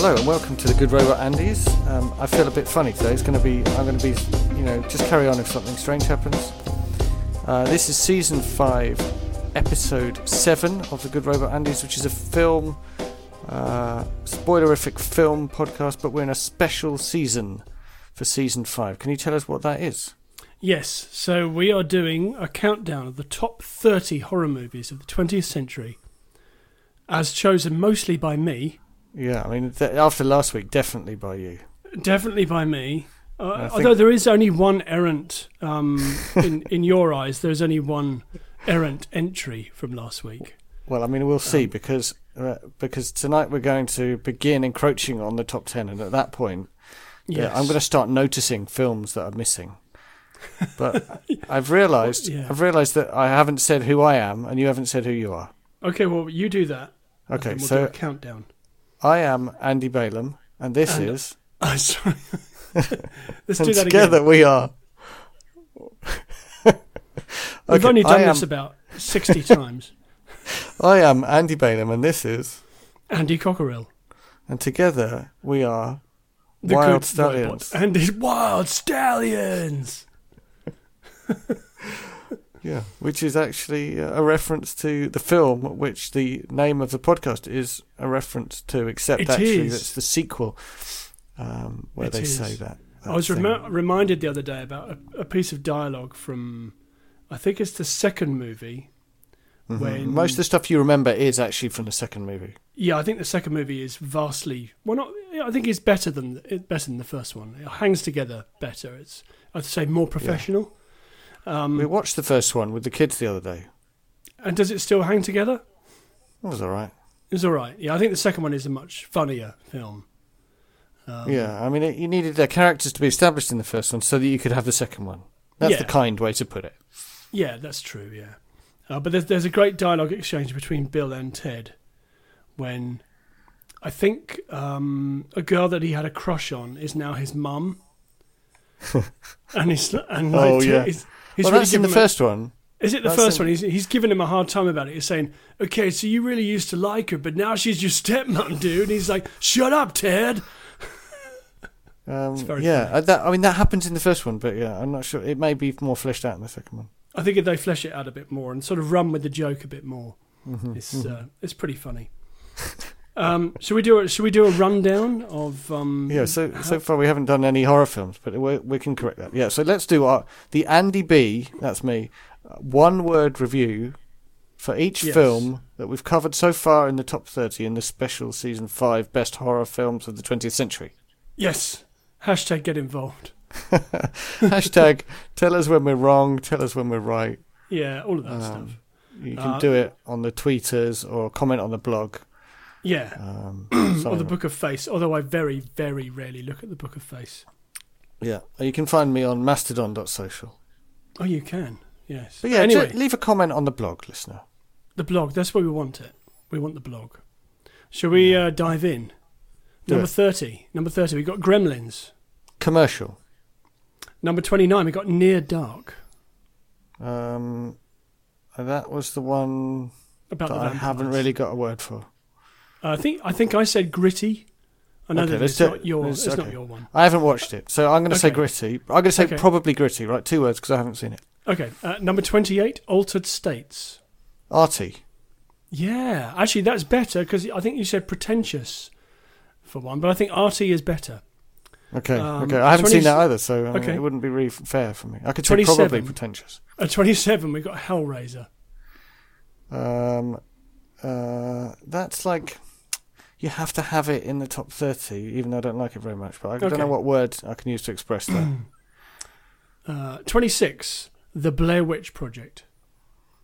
Hello and welcome to the Good Robot Andys. Um, I feel a bit funny today. It's going to be, I'm going to be, you know, just carry on if something strange happens. Uh, this is season five, episode seven of the Good Robot Andys, which is a film, uh, spoilerific film podcast, but we're in a special season for season five. Can you tell us what that is? Yes, so we are doing a countdown of the top 30 horror movies of the 20th century, as chosen mostly by me, Yeah, I mean, th- after last week, definitely by you. definitely by me. Uh, although there is only one errant, um, in, in your eyes, there's only one errant entry from last week. Well, I mean, we'll see because uh, because tonight we're going to begin encroaching on the top ten, and at that point, Yes. yeah, I'm going to start noticing films that are missing. But I've realised Yeah. I've realised that I haven't said who I am, and you haven't said who you are. Okay, well, you do that. Okay, we'll so countdown. I am Andy Balaam, and this And- is Oh, sorry. Let's do that together again. we are. We've only done am, this about 60 times. I am Andy Balaam, and this is, Andy Cockerill. and together we are The Wild Stallions. robots. And his Wild Stallions. Yeah, which is actually uh, a reference to the film, which the name of the podcast is a reference to, except It actually is. that's the sequel um, where It they is. say that. I was that thing. remi- reminded the other day about a, a piece of dialogue from, I think it's the second movie. Mhm. when- Most of the stuff you remember is actually from the second movie. Yeah, I think the second movie is vastly well. Not, I think it's better than better than the first one. It hangs together better. It's I'd say more professional. Um, We watched the first one with the kids the other day. and does it still hang together? It was all right. It was all right. Yeah, I think the second one is a much funnier film. Um, yeah, I mean, it, you needed their characters to be established in the first one so that you could have the second one. That's Yeah. the kind way to put it. Yeah, that's true. Yeah, uh, but there's there's a great dialogue exchange between Bill and Ted when I think um, a girl that he had a crush on is now his mum, and he's and like, Oh, yeah. He's, well, really that's in the him a- first one. Is it the that's first in- one? He's he's giving him a hard time about it. He's saying, "Okay, so you really used to like her, but now she's your stepmom, dude." And he's like, "Shut up, Ted." Um, yeah, funny. uh, that, I mean, that happens in the first one, but yeah, I'm not sure. It may be more fleshed out in the second one. I think if they flesh it out a bit more and sort of run with the joke a bit more, Mhm, it's mhm. uh, it's pretty funny. Um, should we do a should we do a rundown of um? Yeah, so so far we haven't done any horror films, but we, we can correct that. Yeah, so let's do our the Andy B. That's me. uh, One word review for each Yes. film that we've covered so far in the top thirty in the special season five best horror films of the twentieth century. yes. Hashtag get involved. Hashtag tell us when we're wrong, tell us when we're right. Yeah, all of that Um, stuff. You can Uh, do it on the tweeters or comment on the blog. Yeah, Um, or the Book of Face. Although I very very rarely look at the Book of Face. yeah, you can find me on mastodon.social. Oh, you can. Yes. But yeah, anyway, leave a comment on the blog, listener. The blog. That's where we want it. We want the blog. Shall we uh, dive in? Number it. 30. Number 30, we got Gremlins. Commercial. Number 29, we got Near Dark. Um, that was the one About that the I vampires. haven't really got a word for. Uh, I think I think I said Gritty. I know Okay, that it's not your it's not your one. I haven't watched it, so I'm going to say gritty. I'm going to say Okay. probably gritty, right? Two words because I haven't seen it. Okay, uh, number 28, Altered States. Artie. Yeah, actually that's better because I think you said pretentious for one, but I think RT is better. Okay, Um, okay. I haven't 20 seen that either, so I mean, Okay. it wouldn't be really fair for me. I could say probably pretentious. At 27, we've got Hellraiser. Um, uh, that's like you have to have it in the top thirty, even though I don't like it very much. But I don't know what word I can use to express that. Uh, 26, The Blair Witch Project.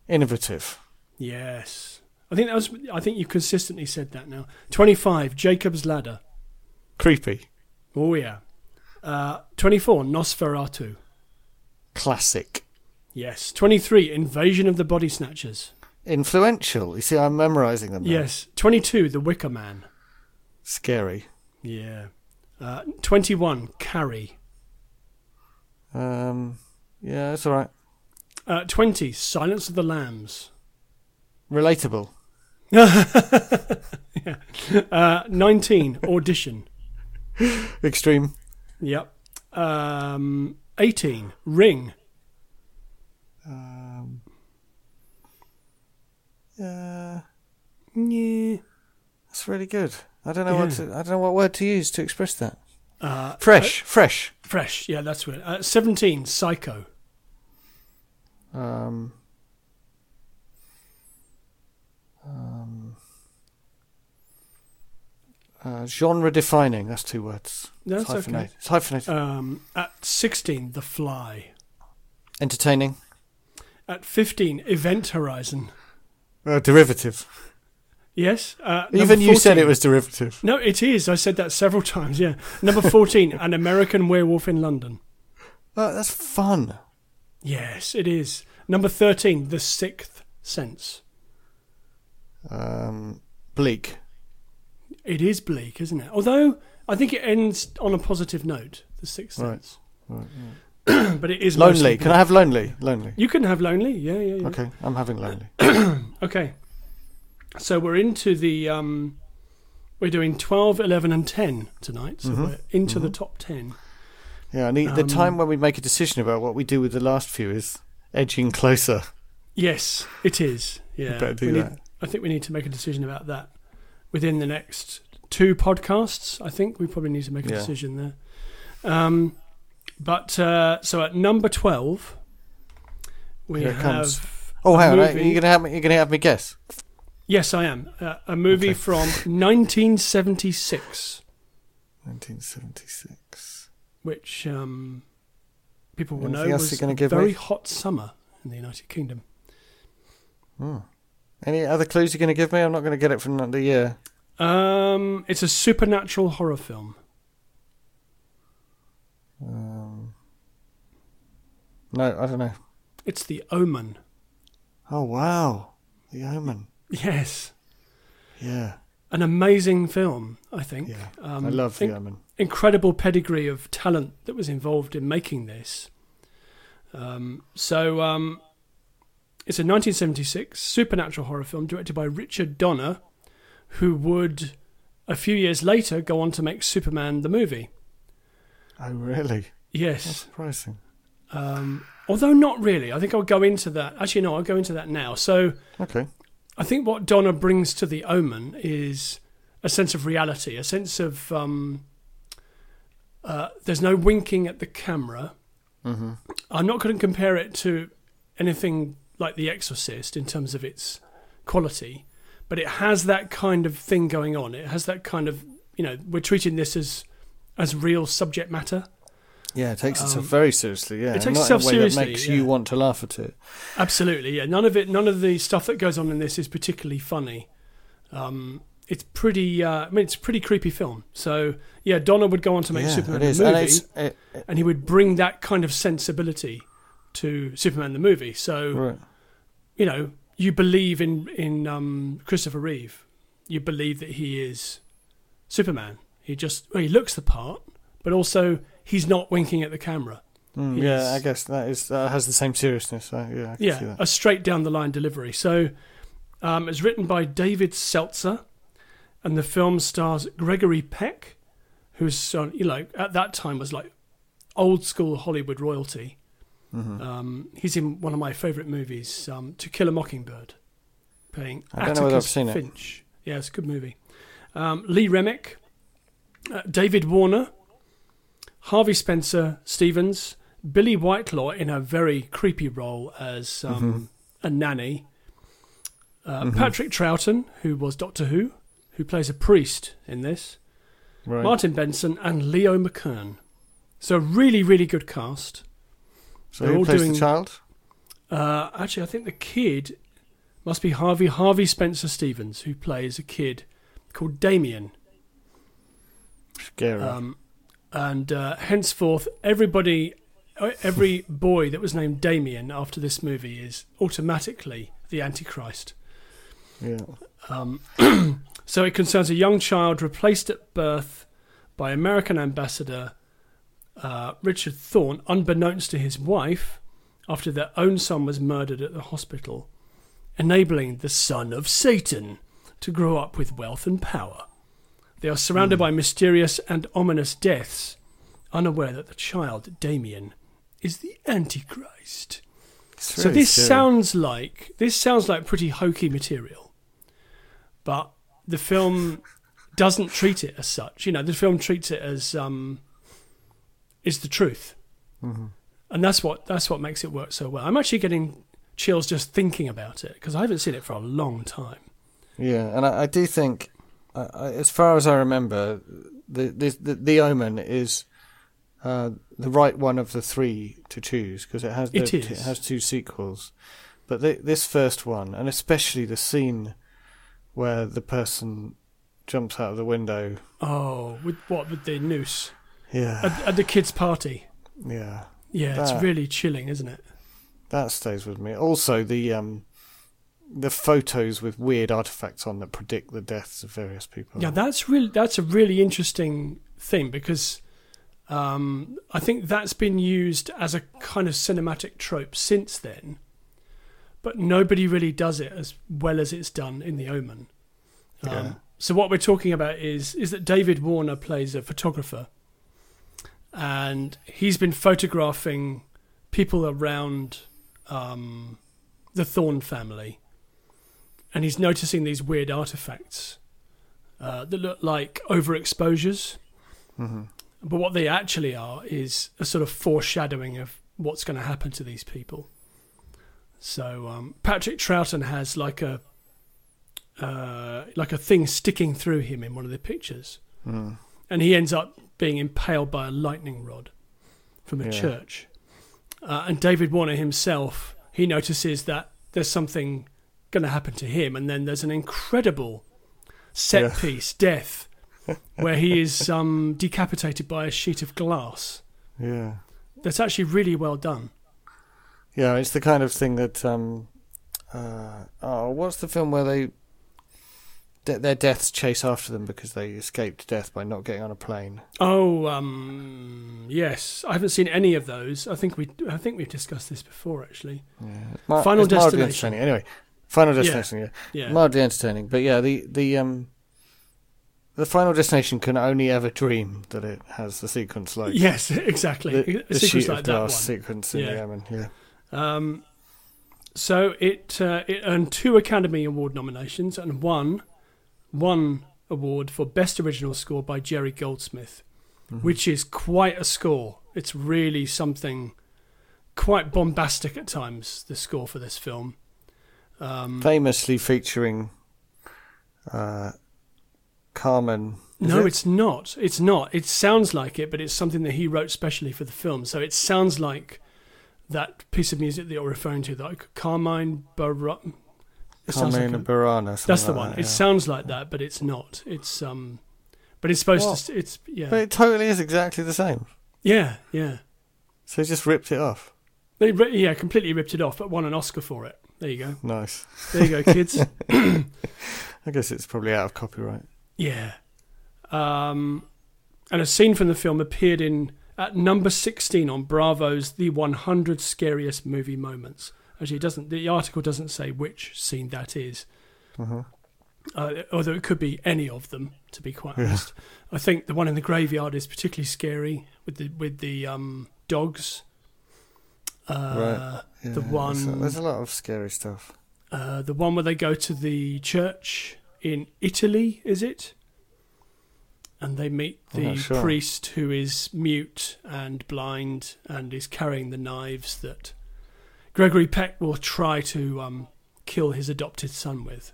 Innovative. Yes. I think that was I think you consistently said that now. 25, Jacob's Ladder. Creepy. Oh yeah. Uh, 24, Nosferatu. Classic. Yes. 23, Invasion of the Body Snatchers. Influential. You see, I'm memorising them. now. Yes. 22, The Wicker Man. Scary. Yeah. Uh, 21, Carrie. Um, yeah, that's all right. Uh, 20, Silence of the Lambs. Relatable. yeah. Uh, 19, audition. Extreme. Yep. Um, 18, ring. Um, yeah, Yeah. that's really good. I don't know what to, I don't know what word to use to express that. Uh, Fresh, fresh. fresh. Yeah, that's it. Uh, 17, psycho. Um, um, uh, genre defining. That's two words. That's it's okay. It's hyphenated. Um, at 16, the fly. Entertaining. At 15, event horizon. Uh, derivative. Yes. Uh, Even you said it was derivative. No, it is. I said that several times. Yeah. Number fourteen, an American werewolf in London. Oh, that's fun. Yes, it is. Number thirteen, the sixth sense. Um, bleak. It is bleak, isn't it? Although I think it ends on a positive note. The sixth Right. sense, Right, yeah. but it is Lonely. Can. I have lonely? Lonely. You can have lonely. Yeah, yeah, yeah. Okay, I'm having lonely. Okay. So we're into the um, we're doing 12, 11 and 10 tonight. So Mhm. we're into the Mhm. top 10. Yeah, need the Um, time when we make a decision about what we do with the last few is edging closer. Yes, it is. Yeah. better do we that. Need, I think we need to make a decision about that within the next two podcasts. I think we probably need to make a Yeah. decision there. Um, but uh, so at number 12 we Here have comes. Oh, hang on. movie- You're gonna have me. You're gonna have me guess. Yes, I am. Uh, a movie Okay. from 1976 1976. which um, people will know Anything else was gonna a give very me? hot summer in the United Kingdom. Hmm. Any other clues you're gonna give me? I'm not gonna get it from the year. Um, it's a supernatural horror film. No, I don't know. It's The Omen. Oh wow, The Omen. Yes, Yeah, an amazing film. I think. yeah. Um, I love in- The Omen. incredible pedigree of talent that was involved in making this. Um, so um, it's a 1976 supernatural horror film directed by Richard Donner, who would a few years later go on to make Superman the movie. Oh really? That's Yes, surprising. Um, although not really. I think I'll go into that. Actually, no, I'll go into that now. So Okay. I think what Donner brings to the Omen is a sense of reality, a sense of um, uh, there's no winking at the camera. Mm-hmm. I'm not going to compare it to anything like The Exorcist in terms of its quality, but it has that kind of thing going on. It has that kind of you know we're treating this as as real subject matter. Yeah, it takes itself Um, very seriously. Yeah, it takes itself seriously, that makes yeah. you want to laugh at it. Absolutely, yeah. None of it, none of the stuff that goes on in this is particularly funny. Um, it's pretty. Uh, I mean, it's a pretty creepy film. So yeah, Donner would go on to make yeah, Superman the and movie, it's it, it- and he would bring that kind of sensibility to Superman the movie. So right. you know, you believe in in um, Christopher Reeve. You believe that he is Superman. He just well, he looks the part, but also he's not winking at the camera. Mm, yeah, I guess that is that has the same seriousness. So, yeah, I can see Yeah, that. a straight down the line delivery. So um, it's written by David Seltzer, and the film stars Gregory Peck, who's uh, you know at that time was like old school Hollywood royalty. Mhm. Um, he's in one of my favourite movies, um, To Kill a Mockingbird, playing I don't know whether I've Atticus seen it. Finch. Yeah, it's a good movie. Um, Lee Remick, uh, David Warner, Harvey Spencer Stephens, Billie Whitelaw in a very creepy role as um, a nanny, uh, Mhm. Patrick Troughton, who was Doctor Who, who plays a priest in this, right. Martin Benson, and Leo McKern. So, really, really good cast. so they're who all plays doing- the child? Uh, actually, I think the kid must be Harvey Harvey Spencer Stephens, who plays a kid called Damien. Scary. Um, and uh, henceforth, everybody, uh, every boy that was named Damien after this movie is automatically the Antichrist. yeah. Um, so it concerns a young child replaced at birth by American ambassador uh, Richard Thorn, unbeknownst to his wife, after their own son was murdered at the hospital, enabling the son of Satan to grow up with wealth and power. They are surrounded by mysterious and ominous deaths, unaware that the child, Damien, is the Antichrist. It's So this scary. sounds like this sounds like pretty hokey material, but the film doesn't treat it as such. You know, the film treats it as um, is the truth, Mhm. and that's what that's what makes it work so well. I'm actually getting chills just thinking about it because I haven't seen it for a long time. Yeah, and I, I do think, I, as far as I remember, the the the, the Omen is uh, the right one of the three to choose because it has the, It it has two sequels, but the, this first one, and especially the scene where the person jumps out of the window. Oh, with what with the noose Yeah, at, at the kids' party? yeah, Yeah, it's really chilling, isn't it? that stays with me. Also, the um, the photos with weird artifacts on that predict the deaths of various people. Yeah, that's really that's a really interesting thing because um, I think that's been used as a kind of cinematic trope since then, but nobody really does it as well as it's done in The Omen. Um, Yeah. So what we're talking about is is that David Warner plays a photographer, and he's been photographing people around um, the Thorn family, and he's noticing these weird artifacts uh, that look like overexposures. hmm But what they actually are is a sort of foreshadowing of what's going to happen to these people. So um, Patrick Troughton has like a uh, like a thing sticking through him in one of the pictures, Mm. and he ends up being impaled by a lightning rod from a Yeah. church. Uh, and David Warner himself, he notices that there's something going to happen to him, and then there's an incredible set Yeah. piece death where he is um, decapitated by a sheet of glass. Yeah. That's actually really well done. Yeah, it's the kind of thing that um uh oh, what's the film where they de- their deaths chase after them because they escaped death by not getting on a plane. Oh, um, yes, I haven't seen any of those. I think we, I think we've discussed this before, actually. Yeah. Mi- Final Destination. Anyway, Final Destination, yeah. Yeah, Mildly entertaining. But yeah, the the um the Final Destination can only ever dream that it has the sequence like yes, exactly. the, a the sequence like that one. sequence in Yeah. the Omen. Yeah. Um, so it uh, it earned two Academy Award nominations and one one award for Best Original Score by Jerry Goldsmith, Mhm. which is quite a score. It's really something quite bombastic at times. The score for this film. Um, famously featuring uh Carmen. is no, it? it's not. It's not. It sounds like it, but it's something that he wrote specially for the film. So it sounds like that piece of music that you're referring to, like Carmina. It sounds Carmen like a- Burana. That's the like one. that, It yeah. sounds like that, but it's not. It's um, but it's supposed What? to. It's yeah, But it totally is exactly the same. yeah, yeah. So he just ripped it off. They yeah completely ripped it off, but won an Oscar for it. There you go. Nice. There you go, kids. I guess it's probably out of copyright. yeah. Um, and a scene from the film appeared in at number sixteen on Bravo's "The 100 Scariest Movie Moments." Actually, it doesn't. The article doesn't say which scene that is. Uh-huh. uh, although it could be any of them. To be quite Yeah. honest, I think the one in the graveyard is particularly scary with the with the um, dogs. Uh, Yeah, The there's a- one- There's a, lot of scary stuff. uh, the one where they go to the church in Italy, is it? And they meet the sure. priest who is mute and blind and is carrying the knives that Gregory Peck will try to um, kill his adopted son with.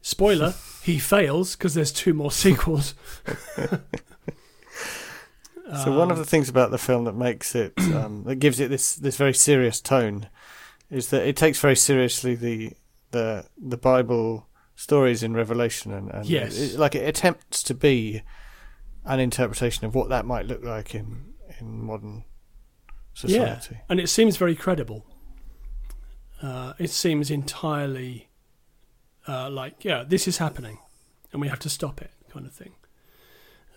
Spoiler, he fails because there's two more sequels. So one of the things about the film that makes it um, that gives it this this very serious tone is that it takes very seriously the the the Bible stories in Revelation and, and Yes. it, like it attempts to be an interpretation of what that might look like in in modern society. Yeah. and it seems very credible. Uh, it seems entirely uh, like, yeah, this is happening, and we have to stop it, kind of thing.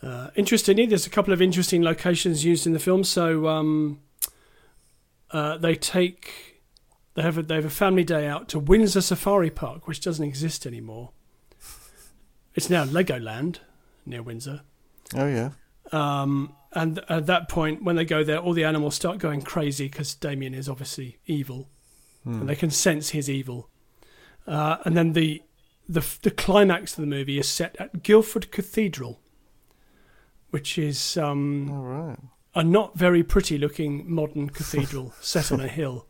Uh, interestingly, there's a couple of interesting locations used in the film. So um, uh, they take they have a, they have a family day out to Windsor Safari Park, which doesn't exist anymore, it's now Legoland near Windsor. Oh yeah. Um, and at that point, when they go there, all the animals start going crazy because Damien is obviously evil, Hmm. and they can sense his evil. Uh, and then the, the the climax of the movie is set at Guildford Cathedral, which is um, right. a not very pretty looking modern cathedral set on a hill.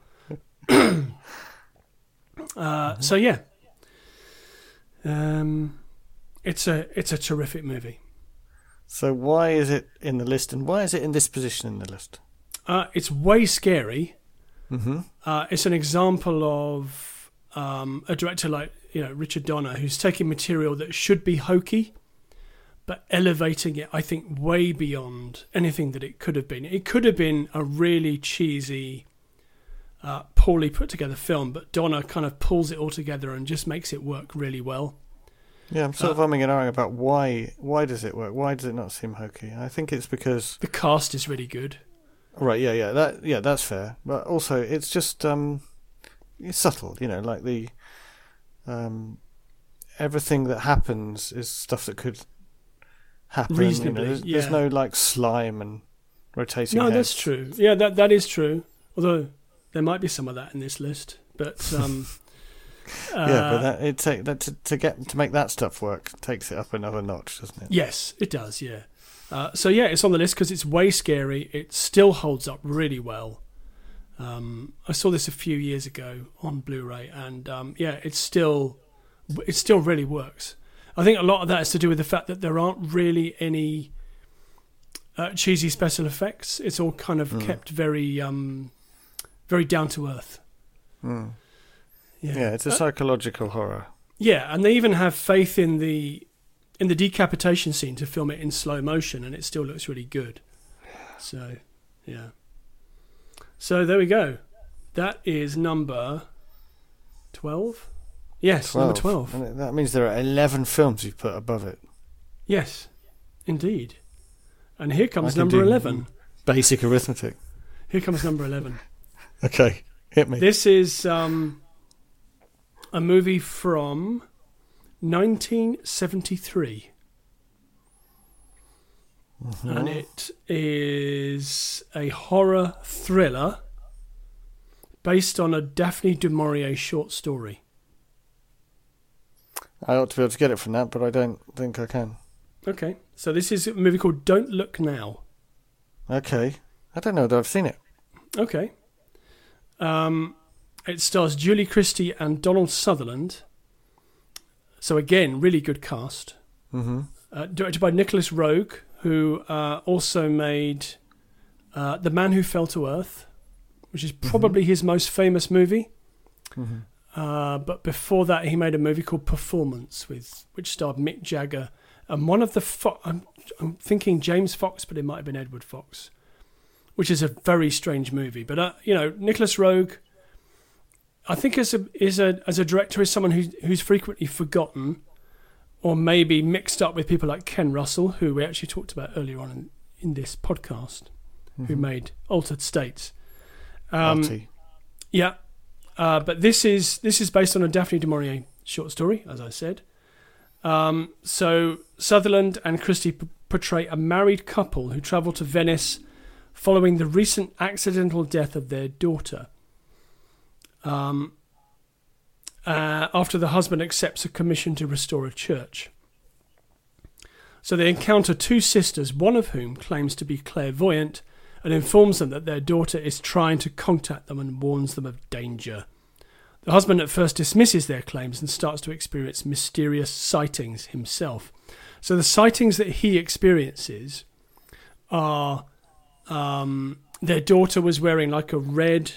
uh, so yeah, um, it's a it's a terrific movie. So why is it in the list, and why is it in this position in the list? Uh, it's way scary. Mm-hmm. Uh, it's an example of um, a director like you know Richard Donner, who's taking material that should be hokey, but elevating it, I think, way beyond anything that it could have been. It could have been a really cheesy, uh, poorly put together film, but Donner kind of pulls it all together and just makes it work really well. Yeah, I'm sort of Uh, umming and ahhing about why. Why does it work? Why does it not seem hokey? I think it's because The cast is really good. right. Yeah, yeah. That yeah, that's fair. But also, it's just um, it's subtle. You know, like the um, everything that happens is stuff that could happen. you know, Reasonably, there's, yeah. there's no like slime and rotating. No, heads. that's true. Yeah, that that is true. Although there might be some of that in this list, but um, yeah, but uh, that it take that to, to get to make that stuff work takes it up another notch, doesn't it? Yes, it does. Yeah. Uh, so yeah, it's on the list because it's way scary. It still holds up really well. Um, I saw this a few years ago on Blu-ray, and um, yeah, it's still it still really works. I think a lot of that is to do with the fact that there aren't really any uh, cheesy special effects. It's all kind of Mm. kept very um, very down to earth. Mm. Yeah. Yeah, it's a Uh, psychological horror. Yeah, and they even have faith in the in the decapitation scene to film it in slow motion, and it still looks really good. So, yeah. So there we go. That is number twelve. Yes, number twelve. And that means there are eleven films you've put above it. Yes, indeed. And here comes I can number do- eleven. Basic arithmetic. Here comes number eleven. Okay, hit me. This is um, a movie from 1973. Mm-hmm. and it is a horror thriller based on a Daphne du Maurier short story. I ought to be able to get it from that, but I don't think I can. Okay, so this is a movie called Don't Look Now. Okay, I don't know that I've seen it. Okay, um, it stars Julie Christie and Donald Sutherland. So again, really good cast. Mm-hmm. Uh, directed by Nicolas Roeg, who uh, also made uh, The Man Who Fell to Earth, which is probably his most famous movie. Mm-hmm. Uh, but before that, he made a movie called Performance, with which starred Mick Jagger and one of the. Fo- I'm, I'm thinking James Fox, but it might have been Edward Fox, which is a very strange movie. But uh, you know, Nicolas Roeg, I think as a is a as a director is someone who's who's frequently forgotten, or maybe mixed up with people like Ken Russell, who we actually talked about earlier on in, in this podcast, who Mm-hmm. made Altered States. Um, yeah, uh, but this is this is based on a Daphne du Maurier short story, as I said. Um, so Sutherland and Christie p- portray a married couple who travel to Venice following the recent accidental death of their daughter. Um, uh, after the husband accepts a commission to restore a church. So they encounter two sisters, one of whom claims to be clairvoyant and informs them that their daughter is trying to contact them and warns them of danger. The husband at first dismisses their claims and starts to experience mysterious sightings himself. So the sightings that he experiences are um, their daughter was wearing like a red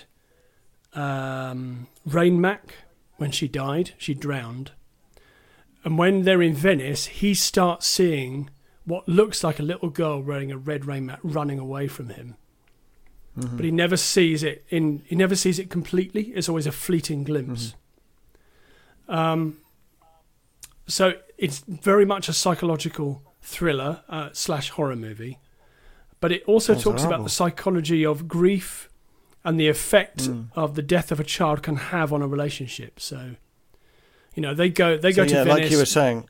um, rain mac when she died. She drowned. And when they're in Venice, he starts seeing what looks like a little girl wearing a red rain mat running away from him. Mm-hmm. But he never sees it in. He never sees it completely. It's always a fleeting glimpse. Um, so it's very much a psychological thriller uh, slash horror movie, but it also Sounds talks about the psychology of grief and the effect Mm. of the death of a child can have on a relationship. So, you know, they go they So, go to yeah, Venice. like you were saying,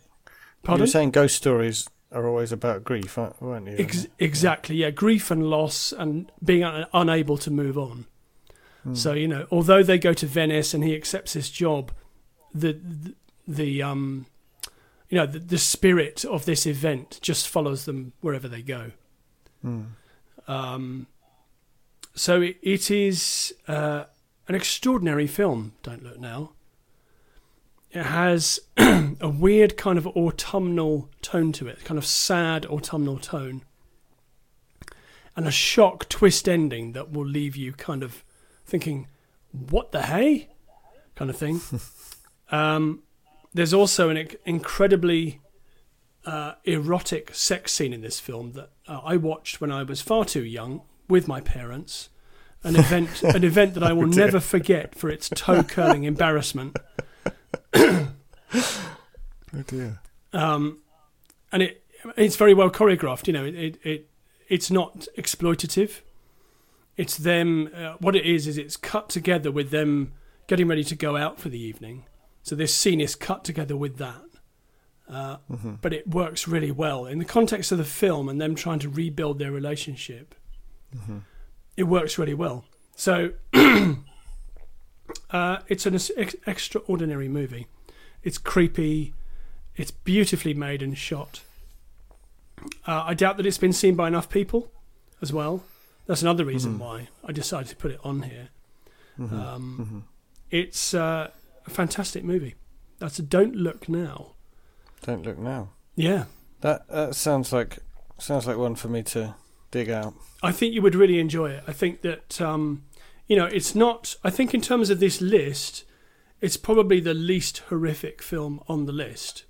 Pardon? You were saying ghost stories are always about grief, aren't- weren't you? Ex- exactly, yeah. Grief and loss and being un- unable to move on. Hmm. So you know, although they go to Venice and he accepts his job, the the, the um, you know, the, the spirit of this event just follows them wherever they go. Hmm. Um, so it, it is uh, an extraordinary film. Don't look now. It has a weird kind of autumnal tone to it, kind of sad autumnal tone, and a shock twist ending that will leave you kind of thinking, "What the hey?" kind of thing. um, there's also an incredibly uh, erotic sex scene in this film that uh, I watched when I was far too young with my parents. An event, an event that I will dear. never forget for its toe curling embarrassment. Oh dear. um, and it it's very well choreographed. You know, it it, it it's not exploitative. It's them. Uh, what it is is it's cut together with them getting ready to go out for the evening. So this scene is cut together with that. Uh, But it works really well in the context of the film and them trying to rebuild their relationship. It works really well. So uh, it's an ex- extraordinary movie. It's creepy. It's beautifully made and shot. Uh, I doubt that it's been seen by enough people as well. That's another reason why I decided to put it on here. Um, It's uh, a fantastic movie. That's a Don't Look Now. Don't look now. Yeah. That that sounds like sounds like one for me to dig out. I think you would really enjoy it. I think that um, you know it's not. I think in terms of this list, it's probably the least horrific film on the list.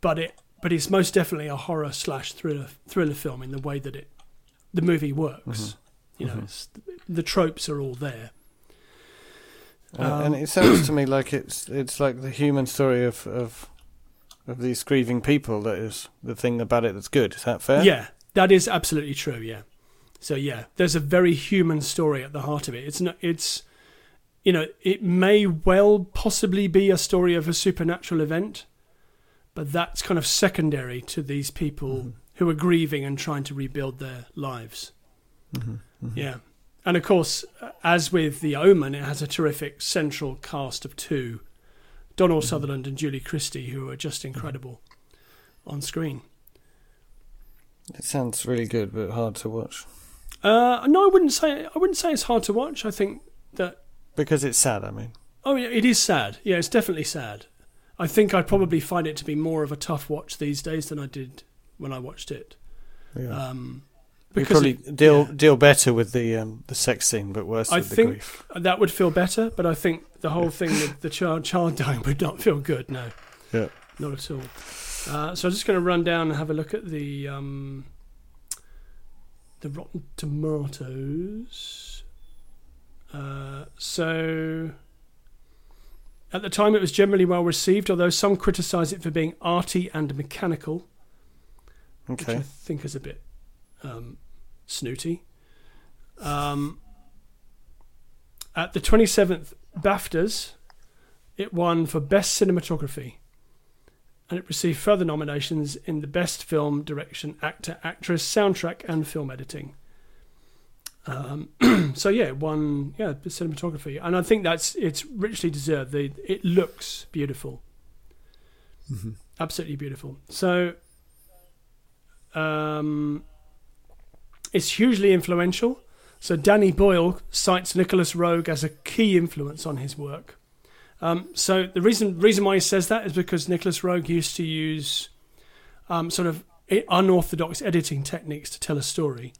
But it, but it's most definitely a horror slash thriller thriller film in the way that it, the movie works. You know, it's, the tropes are all there. Uh, Um, and it sounds to me like it's it's like the human story of, of of these grieving people that is the thing about it that's good. Is that fair? Yeah, that is absolutely true. Yeah. So yeah, there's a very human story at the heart of it. It's not. It's you know, it may well possibly be a story of a supernatural event, but that's kind of secondary to these people mm-hmm. who are grieving and trying to rebuild their lives. Mm-hmm. Mm-hmm. Yeah. And of course, as with The Omen, it has a terrific central cast of two Donald Sutherland and Julie Christie, who are just incredible on screen. It sounds really good, but hard to watch Uh, no, I wouldn't say I wouldn't say it's hard to watch. I think that because it's sad. I mean, oh yeah, it is sad. Yeah, it's definitely sad. I think I'd probably find it to be more of a tough watch these days than I did when I watched it. yeah. Um, you because probably it- deal yeah. deal better with the um, the sex scene, but worse I with the think grief. that would feel better, but I think the whole thing with the child child dying would not feel good. No, Yeah. not at all. Uh, so I'm just going to run down and have a look at the um, the Rotten Tomatoes. Uh, so at the time, it was generally well received, although some criticise it for being arty and mechanical, which I think is a bit um, snooty. Um, at the 27th BAFTAs, it won for Best Cinematography. And it received further nominations in the Best Film, Direction, Actor, Actress, Soundtrack, and Film Editing. Um, so yeah, one yeah the cinematography, and I think that's it's richly deserved. The it looks beautiful, absolutely beautiful. So, um, it's hugely influential. So Danny Boyle cites Nicolas Roeg as a key influence on his work. Um, so the reason reason why he says that is because Nicolas Roeg used to use um, sort of unorthodox editing techniques to tell a story,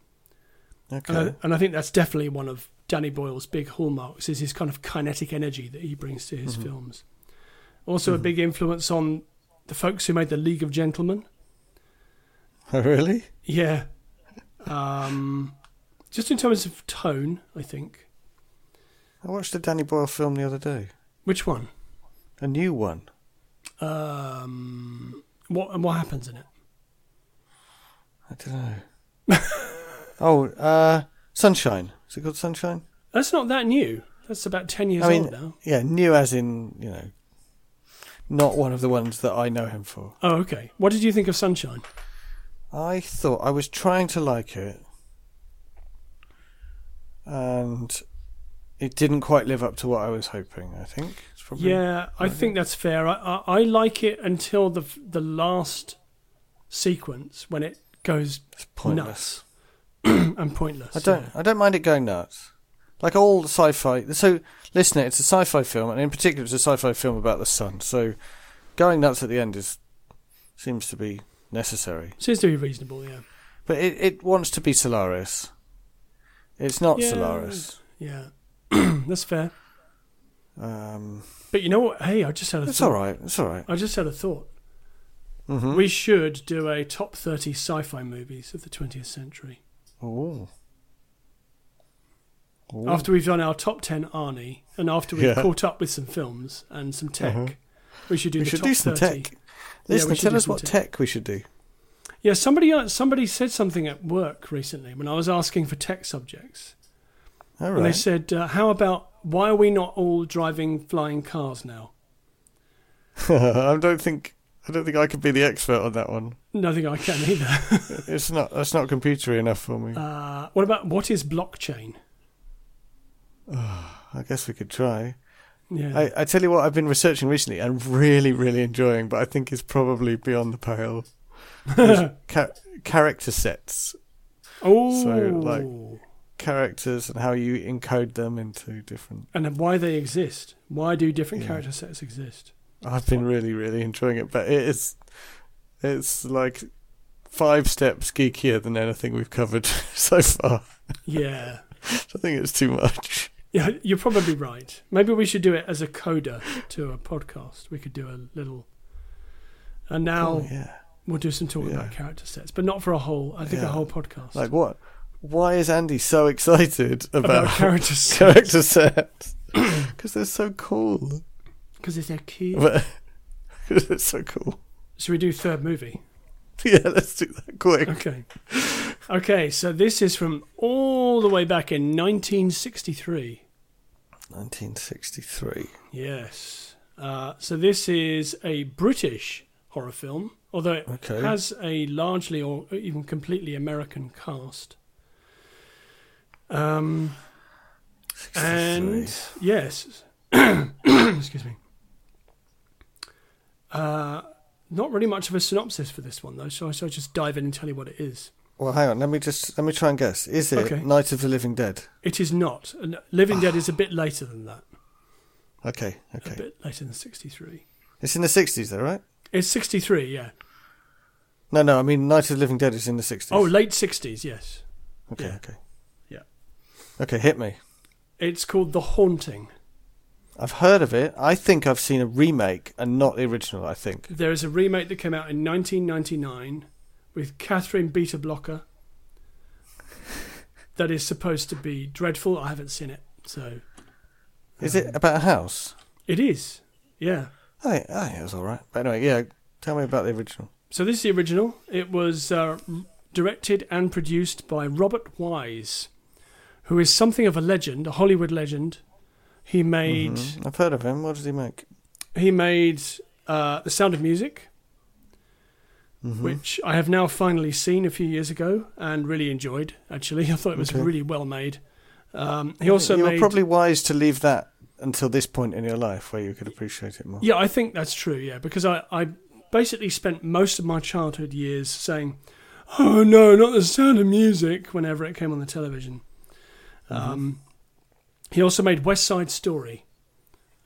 Okay. and, I, and I think that's definitely one of Danny Boyle's big hallmarks is his kind of kinetic energy that he brings to his films. Also, a big influence on the folks who made the League of Gentlemen. oh, really? Yeah. Um, just in terms of tone, I think. I watched a Danny Boyle film the other day. Which one? A new one. Um, what and what happens in it? I don't know. oh, uh, Sunshine. Is it called Sunshine? That's not that new. That's about ten years I mean, old now. yeah, new as in you know. not one of the ones that I know him for. Oh, okay. What did you think of Sunshine? I thought I was trying to like it, and it didn't quite live up to what I was hoping. I think. It's probably, Yeah, I think that's fair. I, I, I like it until the the last sequence when it goes pointless. and pointless. I don't. I don't mind it going nuts. Like all the sci-fi. So listen, it's a sci-fi film, and in particular, it's a sci-fi film about the sun. So going nuts at the end is seems to be necessary. Seems to be reasonable. Yeah. But it, it wants to be Solaris. It's not Yeah. Solaris. Yeah. that's fair. Um, But you know what? Hey, I just had a thought. it's thought. all right. It's all right. I just had a thought. Mm-hmm. We should do a top 30 sci fi movies of the 20th century. Oh. Ooh. After we've done our top 10 Arnie, and after we've Yeah. caught up with some films and some tech, Uh-huh. we should do we the should top do some 30. tech. Listen, should tell us what tech. tech we should do. Yeah, somebody uh, somebody said something at work recently when I was asking for tech subjects. All And they said, uh, how about why are we not all driving flying cars now? I don't think. I don't think I could be the expert on that one. No, I think I can either. It's not. That's not computery enough for me. uh, what about what is blockchain? I guess we could try. Yeah. I, I tell you what, I've been researching recently and really, really enjoying, but I think it's probably beyond the pale. Ca- character sets, oh, so like- characters, and how you encode them into different. and why they exist? Why do different Yeah. character sets exist? I've been really, really enjoying it, but it is, it's like five steps geekier than anything we've covered so far. Yeah. I think it's too much. Yeah, you're probably right. Maybe we should do it as a coda to a podcast. We could do a little. And now Oh, yeah. we'll do some talk Yeah. about character sets, but not for a whole. I think a whole podcast Like what? Why is Andy so excited about, about character sets character sets? Because they're so cool. because they're cute. But it's so cool. Should we do third movie? Yeah, let's do that quick. Okay. Okay, so this is from all the way back in 1963. 1963. Yes. Uh, so this is a British horror film, although it Okay. has a largely or even completely American cast. Um, and yes, excuse me. Uh, not really much of a synopsis for this one though, so I shall just dive in and tell you what it is. Well, hang on. Let me just let me try and guess. Is it Okay. Night of the Living Dead? It is not. Living Dead is a bit later than that. Okay, Okay. A bit later than 63. It's in the 60s, though, right? It's 63, yeah. No, no. I mean, Night of the Living Dead is in the 60s. Oh, late 60s, yes. okay, yeah. okay. Okay, hit me. It's called The Haunting. I've heard of it. I think I've seen a remake and not the original. I think. There is a remake that came out in 1999 with Catherine Beta Blocker that is supposed to be dreadful. I haven't seen it, so. Is it about a house? It is, yeah. I think, I think it was all right. But anyway, yeah. Tell me about the original. So this is the original. It was uh, directed and produced by Robert Wise, who is something of a legend, a Hollywood legend. He made Mhm. I've heard of him. What does he make? he made uh, The Sound of Music, Mhm. which I have now finally seen a few years ago and really enjoyed. Actually, I thought it was Okay. really well made. Um, he also you made were probably wise to leave that until this point in your life where you could appreciate it more. yeah, I think that's true. Yeah, because I I basically spent most of my childhood years saying, "Oh no, not The Sound of Music" whenever it came on the television. Mm-hmm. Um, he also made West Side Story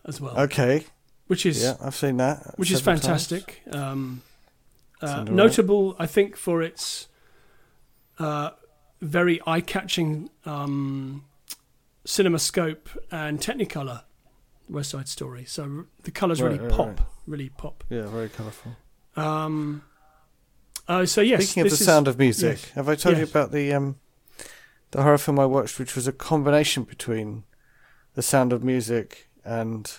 as well, Okay. which is Yeah, I've seen that. which is fantastic. Um, uh, notable, I think, for its uh, very eye-catching um, CinemaScope and Technicolor West Side Story. So the colours Right, really right, pop, really pop. Yeah, very colourful. Um, uh, so yes, Speaking of the is- sound of music, yes. have I told you about the um, the horror film I watched, which was a combination between the sound of music and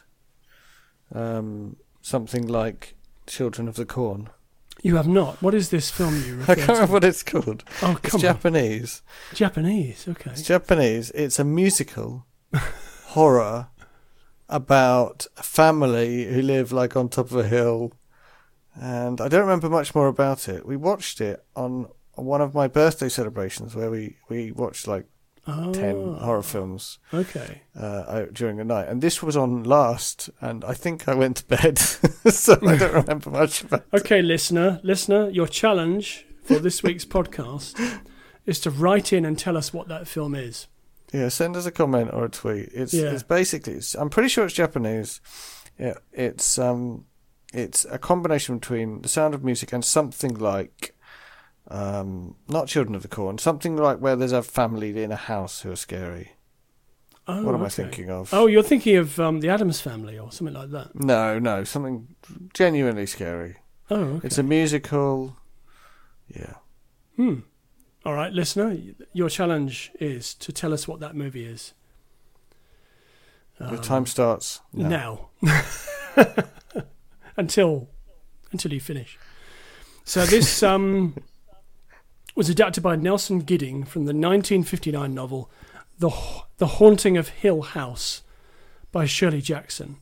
um, something like Children of the Corn? you have not. What is this film you I can't remember what it's called. Oh, It's on, Japanese. Japanese. Okay. It's Japanese. It's a musical horror about a family who live like on top of a hill, and I don't remember much more about it. We watched it on one of my birthday celebrations where we we watched like Oh, ten horror films Okay. uh, during the night, and this was on last, and I think I went to bed, so I don't remember much about. it. Okay, listener, listener, your challenge for this week's podcast is to write in and tell us what that film is. Yeah, send us a comment or a tweet. It's Yeah. it's basically it's, I'm pretty sure it's Japanese. Yeah, it's um it's a combination between The Sound of Music and something like um not Children of the Corn, something like where there's a family in a house who are scary. Oh, what am I thinking of? Oh, you're thinking of um, the Addams Family or something like that. No, no, something genuinely scary. Oh, okay. It's a musical. Yeah. Hmm. All right, listener, your challenge is to tell us what that movie is. the Um, time starts now. now. until until you finish. So this um, was adapted by Nelson Gidding from the 1959 novel "The The Haunting of Hill House" by Shirley Jackson,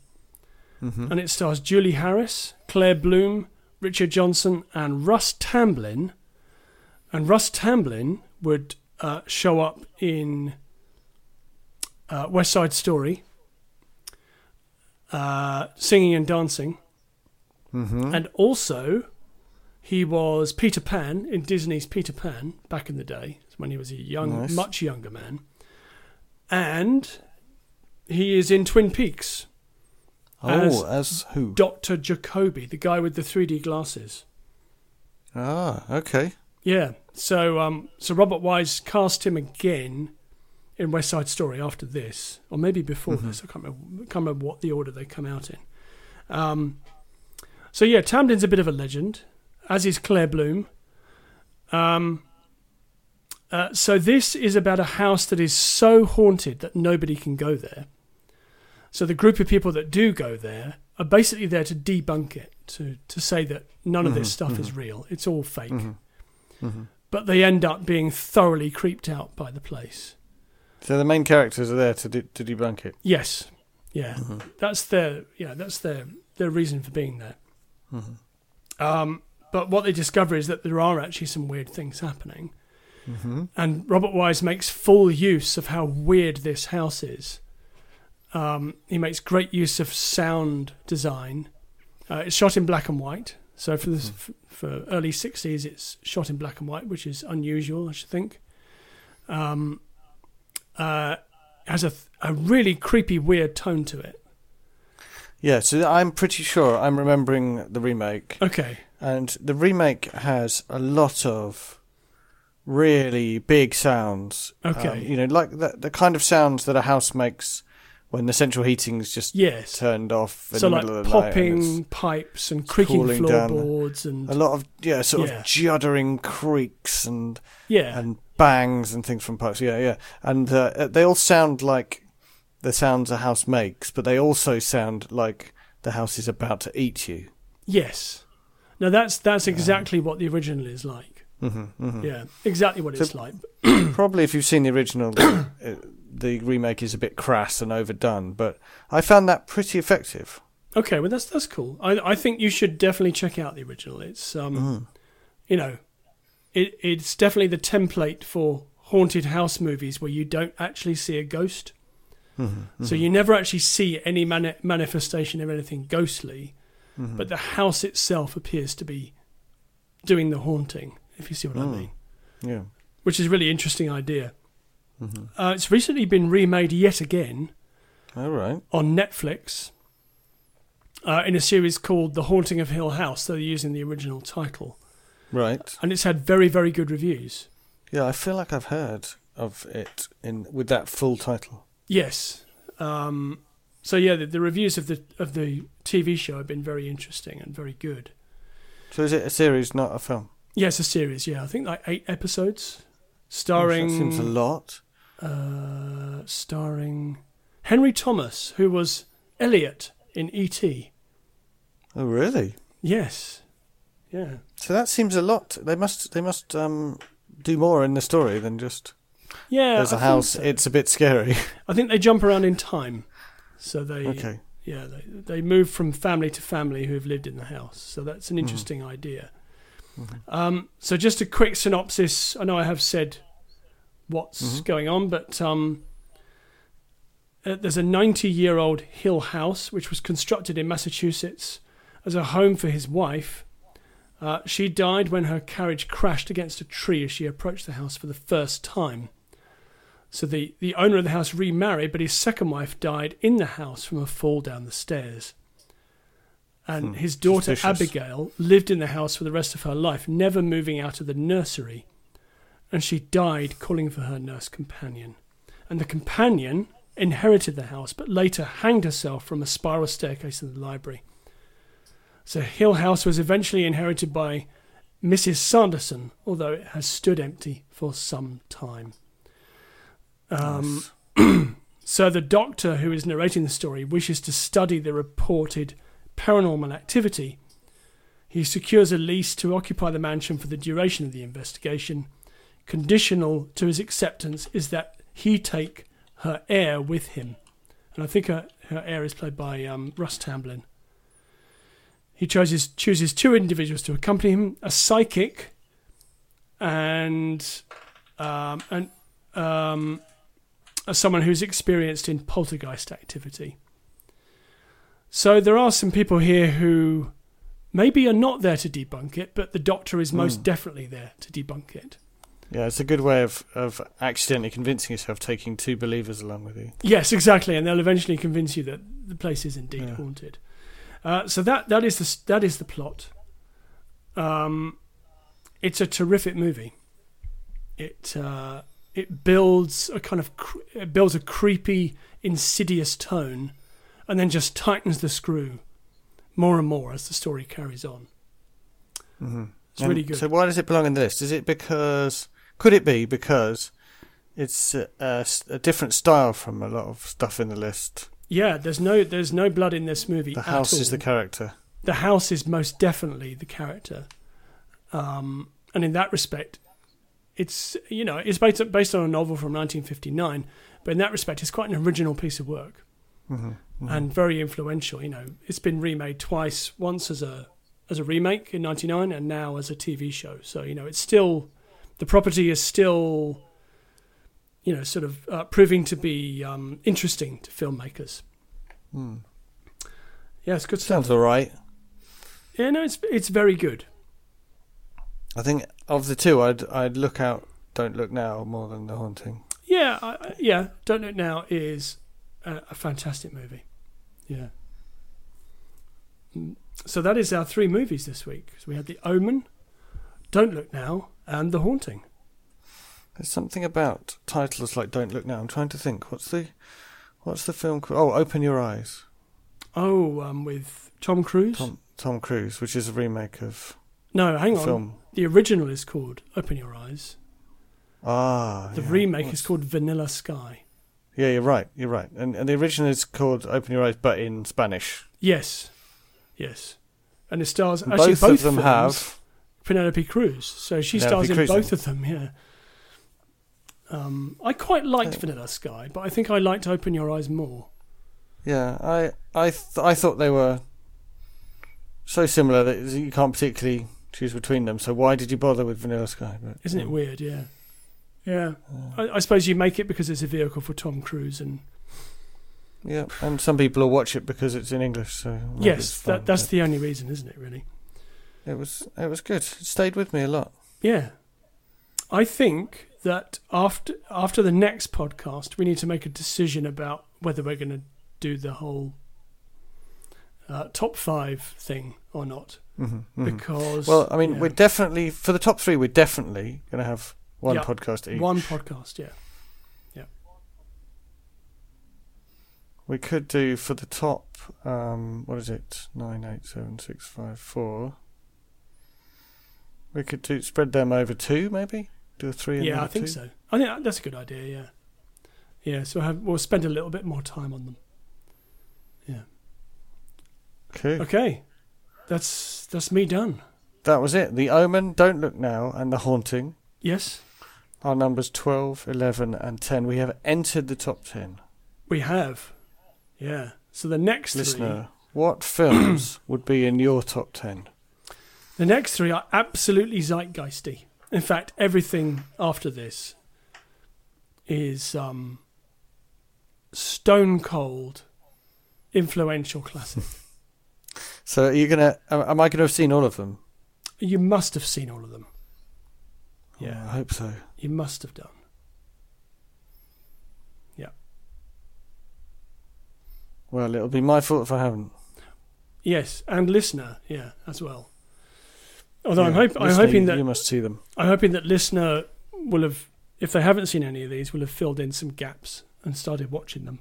hmm and it stars Julie Harris, Claire Bloom, Richard Johnson, and Russ Tamblyn. And Russ Tamblyn would uh, show up in uh, West Side Story, uh, singing and dancing, hmm and also he was Peter Pan in Disney's Peter Pan back in the day when he was a young, Nice. much younger man, and he is in Twin Peaks. Oh, as who? Dr. Jacoby, the guy with the 3D glasses. ah, okay. Yeah. So um so Robert Wise cast him again in West Side Story after this, or maybe before Mhm. this. I can't remember, can't remember what the order they come out in. Um, so yeah, Tamblyn's a bit of a legend, as is Claire Bloom. Um, uh, so this is about a house that is so haunted that nobody can go there. So the group of people that do go there are basically there to debunk it, to to say that none of this Mhm, stuff is mhm. real. It's all fake hmm hmm but they end up being thoroughly creeped out by the place. So the main characters are there to de- to debunk it. Yes, yeah, hmm that's their yeah that's their their reason for being there. hmm Um, but what they discover is that there are actually some weird things happening, hmm and Robert Wise makes full use of how weird this house is. Um, he makes great use of sound design. Uh, it's shot in black and white, so for this, f- for early '60s, it's shot in black and white, which is unusual, I should think. Um, uh, has a th- a really creepy, weird tone to it. Yeah, so I'm pretty sure I'm remembering the remake, Okay, and the remake has a lot of really big sounds. Okay. Um, you know, like the the kind of sounds that a house makes when the central heating's just yes. turned off in So the like middle of the night. and popping pipes and creaking floorboards and a lot of yeah, sort Yeah. of juddering creaks and yeah, and bangs and things from pipes. Yeah, yeah, and uh, they all sound like the sounds a house makes, but they also sound like the house is about to eat you. yes. Now that's that's exactly what the original is like. hmm hmm Yeah, exactly what So- it's like. Probably if you've seen the original, the, uh, the remake is a bit crass and overdone, but I found that pretty effective. Okay, well that's that's cool. I I think you should definitely check out the original. It's um Mm. you know, it it's definitely the template for haunted house movies where you don't actually see a ghost. Mm-hmm. So you never actually see any mani- manifestation of anything ghostly, Mm-hmm. but the house itself appears to be doing the haunting. If you see what I Mm. mean, yeah. which is a really interesting idea. hmm Uh, it's recently been remade yet again All right. on Netflix uh, in a series called The Haunting of Hill House. They're using the original title, Right. and it's had very, very good reviews. Yeah, I feel like I've heard of it in with that full title. Yes. Um, so yeah, the, the reviews of the of the TV show have been very interesting and very good. So is it a series, not a film? Yeah, it's a series. Yeah, I think like eight episodes, Gosh, starring that seems a lot. uh, starring Henry Thomas, who was Elliot in E.T. Oh, really? Yes. Yeah. So that seems a lot. They must. They must um, do more in the story than just Yeah. there's a a house. It's a bit scary. I think they jump around in time. So they Okay. yeah they they move from family to family who have lived in the house. So that's an Mhm. interesting idea. Mhm. Um, so just a quick synopsis. I know I have said what's Mhm. going on, but um, uh, there's a 90 year old Hill house which was constructed in Massachusetts as a home for his wife. Uh, she died when her carriage crashed against a tree as she approached the house for the first time. So the, the owner of the house remarried, but his second wife died in the house from a fall down the stairs. And Hmm, his daughter suspicious. Abigail lived in the house for the rest of her life, never moving out of the nursery. And she died calling for her nurse companion. And the companion inherited the house, but later hanged herself from a spiral staircase in the library. So Hill House was eventually inherited by Mrs. Sanderson, although it has stood empty for some time. Um, Nice. so the doctor who is narrating the story wishes to study the reported paranormal activity. He secures a lease to occupy the mansion for the duration of the investigation. Conditional to his acceptance is that he take her heir with him. And I think her, her heir is played by um, Russ Tamblyn. He chooses chooses two individuals to accompany him: a psychic and um, and um, as someone who's experienced in poltergeist activity. So there are some people here who maybe are not there to debunk it, but the doctor is most Hmm. definitely there to debunk it. Yeah, it's a good way of, of accidentally convincing yourself taking two believers along with you. Yes, exactly, and they'll eventually convince you that the place is indeed Yeah. haunted. Uh, so that that is the that is the plot. Um, it's a terrific movie. It uh, it builds a kind of it builds a creepy, insidious tone, and then just tightens the screw more and more as the story carries on. Mm-hmm. It's really good. So why does it belong in the list? Is it because could it be because it's a different style from a lot of stuff in the list? yeah, there's no there's no blood in this movie. The house is the character. the house is most definitely the character, um, and in that respect, it's you know it's based based on a novel from 1959, but in that respect, it's quite an original piece of work Mm-hmm. and very influential. You know, it's been remade twice, once as a as a remake in '99, and now as a TV show. So you know, it's still the property is still you know sort of uh, proving to be um, interesting to filmmakers. Mm. Yeah, it's good stuff. Sounds all right. Yeah, no, it's it's very good. I think of the two, I'd I'd look out. Don't look now more than the haunting. Yeah, I, yeah. Don't Look Now is a, a fantastic movie. Yeah. Mm, So that is our three movies this week. So we had The Omen, Don't Look Now, and The Haunting. There's something about titles like "Don't Look Now." I'm trying to think. What's the what's the film called? Oh, Open Your Eyes. Oh, um, with Tom Cruise. Tom Tom Cruise, which is a remake of no, hang on. film. The original is called Open Your Eyes. Ah, The yeah. remake What's- is called Vanilla Sky. Yeah, you're right. You're right. And and the original is called "Open Your Eyes," but in Spanish. Yes, yes. And it stars And actually both, both of them films, have. Penelope Cruz. So she Penelope stars in in both of them, yeah. Um, I quite liked Uh, Vanilla Sky, but I think I liked Open Your Eyes more. Yeah, I I th- I thought they were so similar that you can't particularly choose between them. So why did you bother with Vanilla Sky? But, Isn't it weird? Yeah. Yeah. I, I suppose you make it because it's a vehicle for Tom Cruise, and yeah, and some people will watch it because it's in English. So yes, fun, that, that's but the only reason, isn't it? Really? it was it was good. It stayed with me a lot. Yeah. I think that after after the next podcast, we need to make a decision about whether we're going to do the whole uh, top five thing or not, Mm-hmm, because Well, I mean, we're definitely for the top three. We're definitely going to have one Yeah, podcast each. one podcast. Yeah. Yeah. We could do for the top. Um, what is it? Nine, eight, seven, six, five, four. We could do spread them over two, maybe. Do a three. And Yeah, I think two? so. I think that's a good idea. Yeah. Yeah. So have, we'll spend a little bit more time on them. Yeah. Okay. Okay. That's that's me done. That was it. The Omen, Don't Look Now, and The Haunting. Yes, Our numbers 12, 11, and 10. We have entered the top 10. we have. Yeah. So the next three, Listener, what films would be in your top 10? the next three are absolutely zeitgeisty. In fact, everything after this is um, stone cold, influential classic. So are you gonna? Am am I gonna have seen all of them? you must have seen all of them. Yeah, I hope so. you must have done. Yeah. Well, it'll be my fault if I haven't. Yes, and listener, yeah, as well. Although I'm, Yeah, hope, I'm hoping that you must see them. I'm hoping that listener will have, if they haven't seen any of these, will have filled in some gaps and started watching them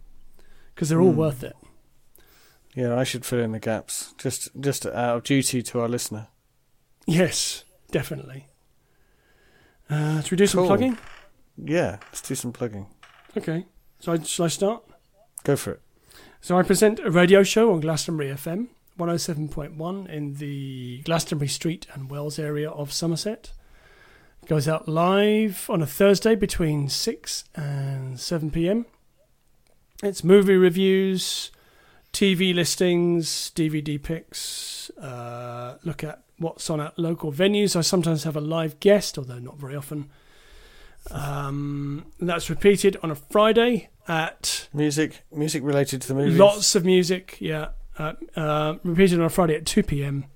because they're all Hmm. worth it. Yeah, I should fill in the gaps just just out of duty to our listener. Yes, definitely. Uh, should we do some Cool. plugging? Yeah, let's do some plugging. Okay. So I, shall I start? Go for it. So I present a radio show on Glastonbury FM 107.1 in the Glastonbury Street and Wells area of Somerset. It goes out live on a Thursday between 6 and 7 pm. It's movie reviews, TV listings, DVD picks, uh, look at what's on at local venues. I sometimes have a live guest, although not very often. Um, that's repeated on a Friday at Music, music related to the movies. Lots of music, yeah. Uh, uh, repeated on a Friday at 2 p.m.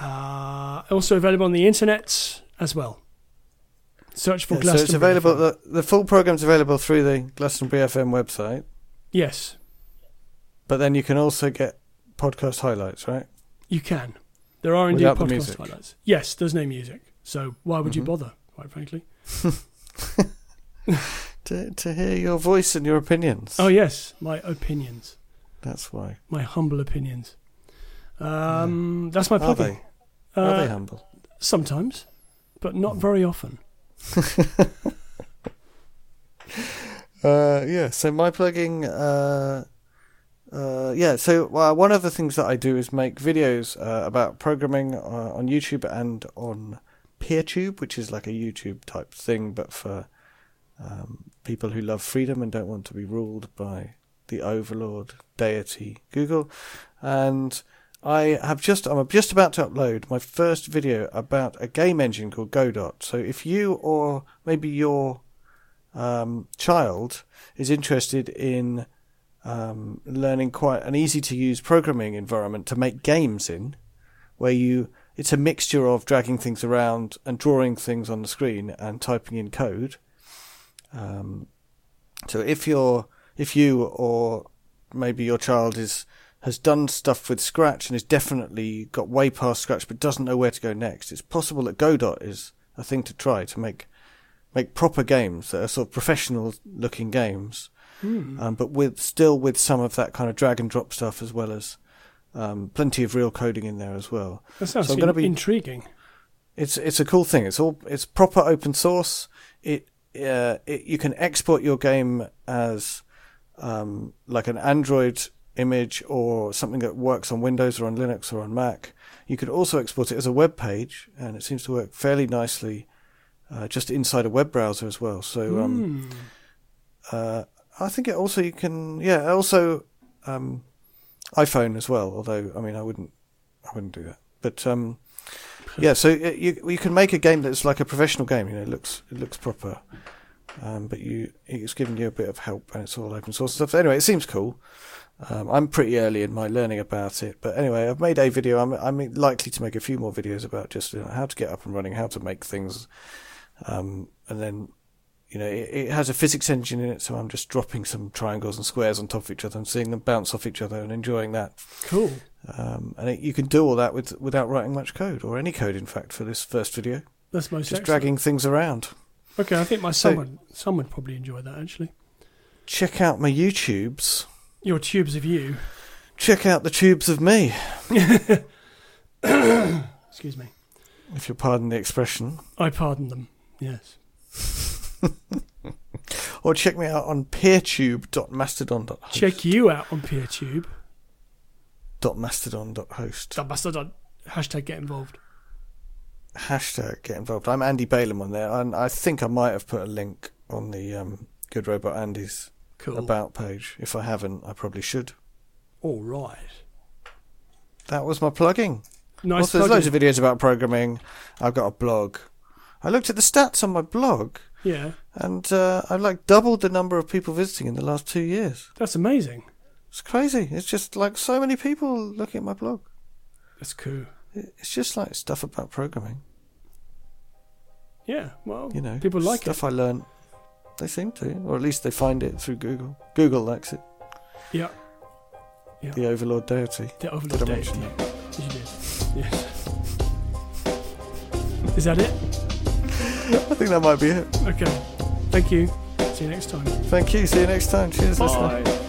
Uh, also available on the internet as well. Search for Yeah, so it's available. The, the full program's available through the Glastonbury FM website, Yes, but then you can also get podcast highlights, right? you can. There are indeed Without podcast highlights. Yes, there's no music. So why would you Mhm. bother, quite frankly? To to hear your voice and your opinions. Oh, yes, my opinions. That's why. My humble opinions. Um, That's my Are plugging. they? Are Uh, they humble? Sometimes, but not Hmm. very often. Uh, yeah. So my plugging. Uh, uh, yeah. So uh, one of the things that I do is make videos uh, about programming uh, on YouTube and on PeerTube, which is like a YouTube type thing, but for um, people who love freedom and don't want to be ruled by the overlord deity Google. And I have just I'm just about to upload my first video about a game engine called Godot. So if you or maybe your um, child is interested in um, learning quite an easy to use programming environment to make games in, where you it's a mixture of dragging things around and drawing things on the screen and typing in code. Um, so if you're if you or maybe your child is has done stuff with Scratch and has definitely got way past Scratch but doesn't know where to go next, it's possible that Godot is a thing to try to make make proper games that are sort of professional looking games, Hmm. um, but with still with some of that kind of drag and drop stuff as well as um, plenty of real coding in there as well. That sounds So in- be- intriguing. It's it's a cool thing. It's all it's proper open source. It, uh, it you can export your game as um, like an Android image or something that works on Windows or on Linux or on Mac. You could also export it as a web page, and it seems to work fairly nicely uh, just inside a web browser as well. So um, uh, I think it also you can yeah also um, iPhone as well. Although I mean I wouldn't I wouldn't do that. But um, yeah, so it, you you can make a game that's like a professional game. You know, it looks it looks proper, um, but you it's giving you a bit of help and it's all open source stuff. Anyway, it seems cool. Um, I'm pretty early in my learning about it, but anyway, I've made a video. I'm I'm likely to make a few more videos about just you know, how to get up and running, how to make things, um, and then you know it, it has a physics engine in it, so I'm just dropping some triangles and squares on top of each other and seeing them bounce off each other and enjoying that. Cool. Um, and it, you can do all that with without writing much code or any code, in fact, for this first video. That's most Just excellent. dragging things around. Okay, I think my So- son would, son would probably enjoy that actually. Check out my YouTubes. Your tubes of you. Check out the tubes of me, Excuse me. if you'll pardon the expression. I pardon them. Yes. Or check me out on peertube.mastodon.host. Check you out on PeerTube. .mastodon.host. That bastard on hashtag get involved. Hashtag get involved. I'm Andy Balaam on there, and I think I might have put a link on the um, Good Robot Andys Cool. about page. If I haven't, I probably should. All right. That was my plugging. Nice. also, there's loads of videos about programming. I've got a blog. I looked at the stats on my blog, Yeah, and uh, I've like doubled the number of people visiting in the last two years. that's amazing. It's crazy. It's just like so many people looking at my blog. That's cool. It's just like stuff about programming. Yeah. Well, You know, people like stuff I learned. They seem to, or at least they find it through Google. Google likes it. it. Yeah. Yeah. The overlord deity. The overlord Did I mention Yeah. You did. Yes. Is that it? I think that might be it. Okay. Thank you. See you next time. Thank you. See you next time. Cheers, listener. Bye.